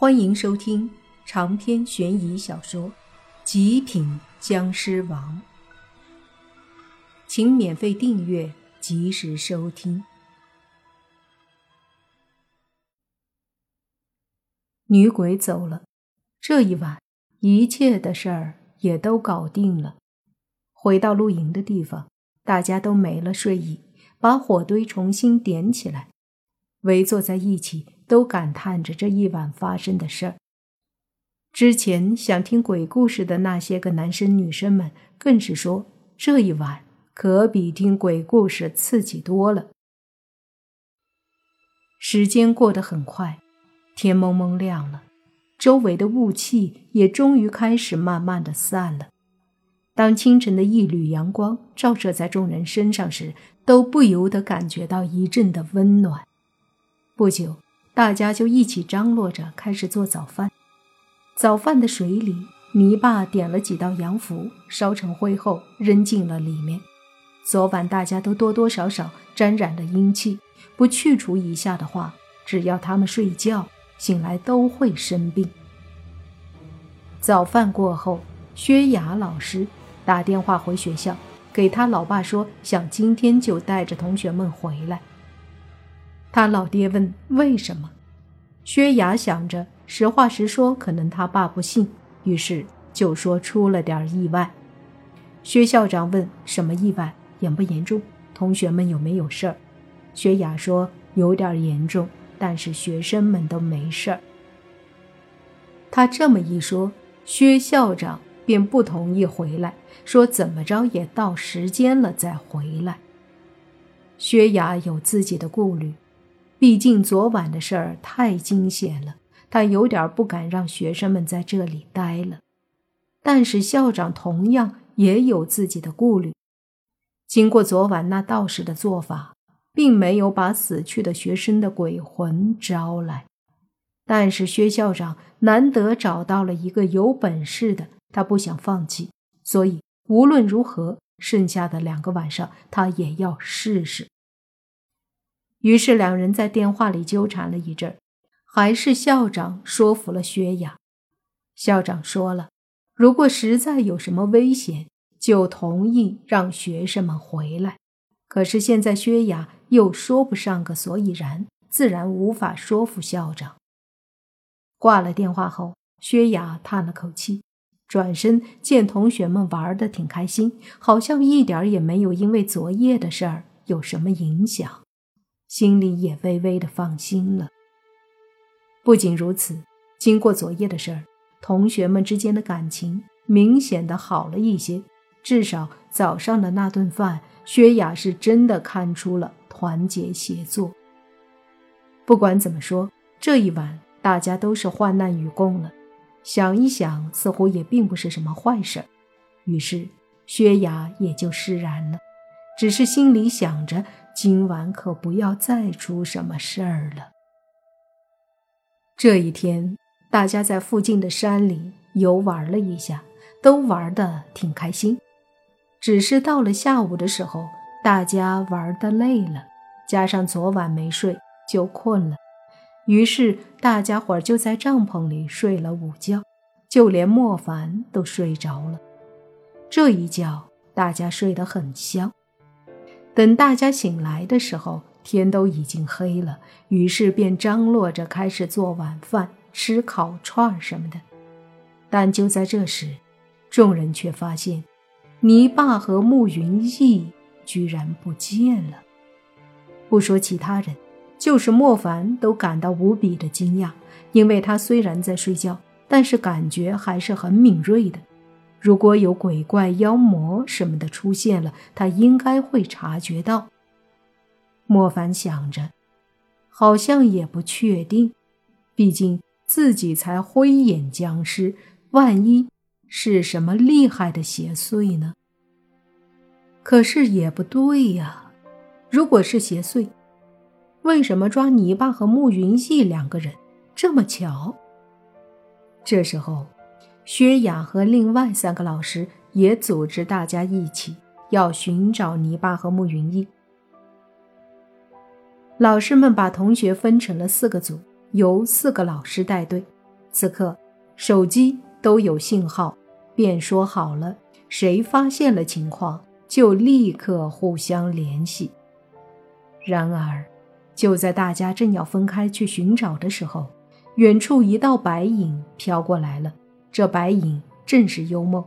欢迎收听长篇悬疑小说《极品僵尸王》，请免费订阅，及时收听。女鬼走了，这一晚一切的事儿也都搞定了。回到露营的地方，大家都没了睡意，把火堆重新点起来，围坐在一起。都感叹着这一晚发生的事儿。之前想听鬼故事的那些个男生女生们，更是说这一晚可比听鬼故事刺激多了。时间过得很快，天蒙蒙亮了，周围的雾气也终于开始慢慢的散了。当清晨的一缕阳光照射在众人身上时，都不由得感觉到一阵的温暖。不久。大家就一起张罗着开始做早饭。早饭的水里，泥巴点了几道洋符，烧成灰后扔进了里面。昨晚大家都多多少少沾染了阴气，不去除一下的话，只要他们睡觉醒来都会生病。早饭过后，薛雅老师打电话回学校，给他老爸说想今天就带着同学们回来。他老爹问为什么，薛雅想着实话实说，可能他爸不信，于是就说出了点意外。薛校长问什么意外，严不严重？同学们有没有事儿？薛雅说有点严重，但是学生们都没事儿。他这么一说，薛校长便不同意回来，说怎么着也到时间了再回来。薛雅有自己的顾虑。毕竟昨晚的事儿太惊险了，他有点不敢让学生们在这里待了。但是校长同样也有自己的顾虑。经过昨晚那道士的做法，并没有把死去的学生的鬼魂招来。但是薛校长难得找到了一个有本事的，他不想放弃，所以无论如何，剩下的两个晚上他也要试试。于是两人在电话里纠缠了一阵，还是校长说服了薛雅。校长说了，如果实在有什么危险，就同意让学生们回来。可是现在薛雅又说不上个所以然，自然无法说服校长。挂了电话后，薛雅叹了口气，转身见同学们玩的挺开心，好像一点也没有因为昨夜的事儿有什么影响。心里也微微的放心了。不仅如此，经过昨夜的事儿，同学们之间的感情明显的好了一些。至少早上的那顿饭，薛雅是真的看出了团结协作。不管怎么说，这一晚大家都是患难与共了。想一想，似乎也并不是什么坏事。于是薛雅也就释然了，只是心里想着。今晚可不要再出什么事儿了。这一天，大家在附近的山里游玩了一下，都玩的挺开心。只是到了下午的时候，大家玩的累了，加上昨晚没睡，就困了。于是大家伙就在帐篷里睡了午觉，就连莫凡都睡着了。这一觉，大家睡得很香。等大家醒来的时候，天都已经黑了，于是便张罗着开始做晚饭、吃烤串什么的。但就在这时，众人却发现，泥巴和慕云逸居然不见了。不说其他人，就是莫凡都感到无比的惊讶，因为他虽然在睡觉，但是感觉还是很敏锐的。如果有鬼怪、妖魔什么的出现了，他应该会察觉到。莫凡想着，好像也不确定，毕竟自己才灰眼僵尸，万一是什么厉害的邪祟呢？可是也不对呀，如果是邪祟，为什么抓泥巴和慕云逸两个人这么巧？这时候。薛雅和另外三个老师也组织大家一起要寻找泥巴和慕云逸。老师们把同学分成了四个组，由四个老师带队，此刻手机都有信号，便说好了，谁发现了情况就立刻互相联系。然而，就在大家正要分开去寻找的时候，远处一道白影飘过来了。这白影正是幽梦。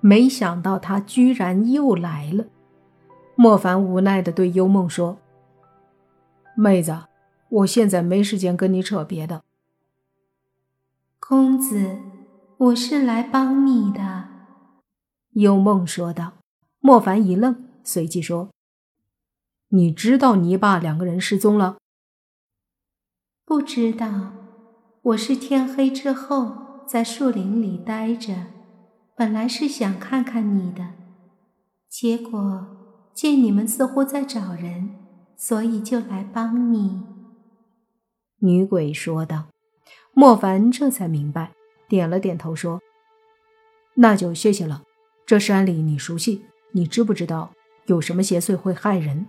没想到他居然又来了。莫凡无奈地对幽梦说：“妹子，我现在没时间跟你扯别的。”公子，我是来帮你的。”幽梦说道。莫凡一愣，随即说：“你知道你爸两个人失踪了？”“不知道，我是天黑之后在树林里待着。”本来是想看看你的，结果见你们似乎在找人，所以就来帮你。”女鬼说道。莫凡这才明白，点了点头说：“那就谢谢了。这山里你熟悉，你知不知道有什么邪祟会害人？”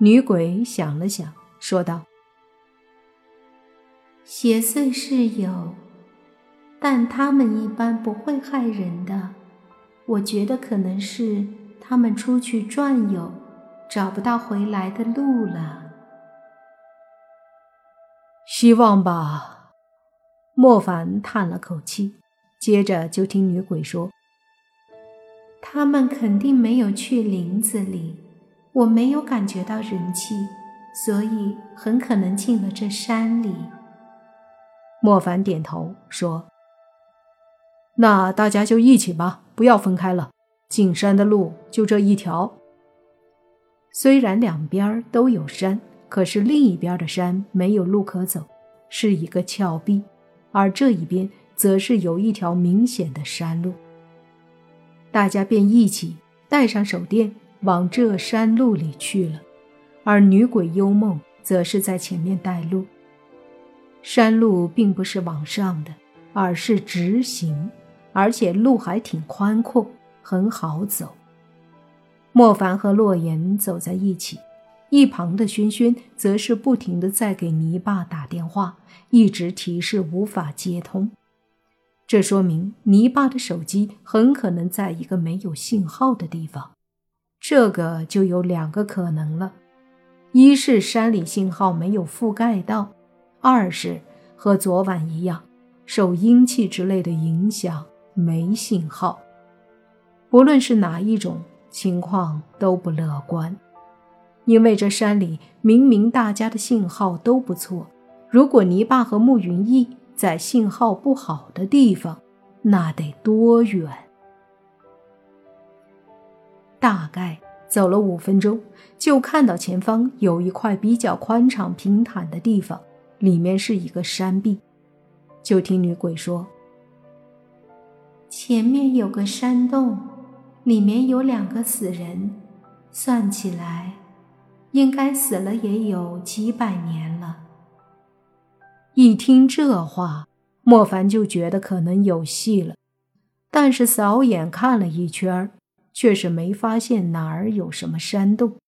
女鬼想了想，说道：“邪祟是有。”但他们一般不会害人的，我觉得可能是他们出去转悠，找不到回来的路了。希望吧。莫凡叹了口气，接着就听女鬼说：“他们肯定没有去林子里，我没有感觉到人气，所以很可能进了这山里。”莫凡点头说。那大家就一起吧，不要分开了。进山的路就这一条。虽然两边都有山，可是另一边的山没有路可走，是一个峭壁，而这一边则是有一条明显的山路。大家便一起带上手电往这山路里去了，而女鬼幽梦则是在前面带路。山路并不是往上的，而是直行。而且路还挺宽阔，很好走。莫凡和洛言走在一起，一旁的轩轩则是不停的在给泥巴打电话，一直提示无法接通。这说明泥巴的手机很可能在一个没有信号的地方。这个就有两个可能了：一是山里信号没有覆盖到；二是和昨晚一样，受阴气之类的影响。没信号，不论是哪一种情况都不乐观，因为这山里明明大家的信号都不错，如果泥巴和慕云逸在信号不好的地方，那得多远？大概走了五分钟，就看到前方有一块比较宽敞平坦的地方，里面是一个山壁。就听女鬼说。前面有个山洞，里面有两个死人，算起来，应该死了也有几百年了。一听这话，莫凡就觉得可能有戏了，但是扫眼看了一圈，却是没发现哪儿有什么山洞，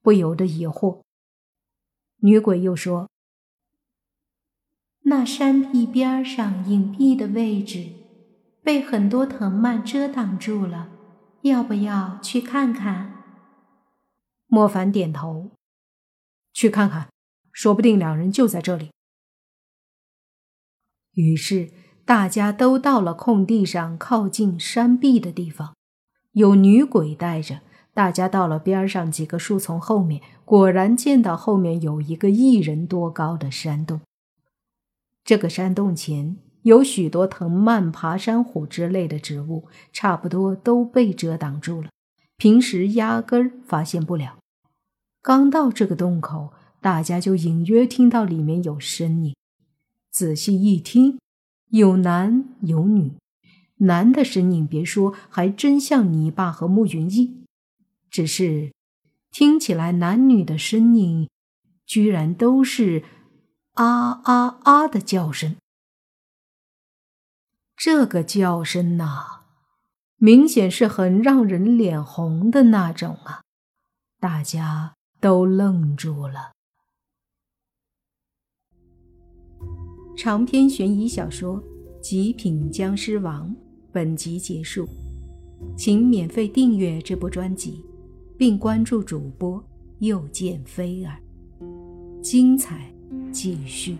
不由得疑惑。女鬼又说：“那山壁边上隐蔽的位置。”被很多藤蔓遮挡住了，要不要去看看？莫凡点头，去看看，说不定两人就在这里。于是大家都到了空地上靠近山壁的地方，有女鬼带着大家到了边上几个树丛后面，果然见到后面有一个一人多高的山洞。这个山洞前。有许多藤蔓、爬山虎之类的植物，差不多都被遮挡住了，平时压根儿发现不了。刚到这个洞口，大家就隐约听到里面有声音。仔细一听，有男有女，男的声音别说，还真像你爸和慕云逸，只是听起来男女的声音，居然都是啊啊啊的叫声。这个叫声呐，明显是很让人脸红的那种啊！大家都愣住了。长篇悬疑小说《极品僵尸王》本集结束，请免费订阅这部专辑，并关注主播又见菲儿，精彩继续。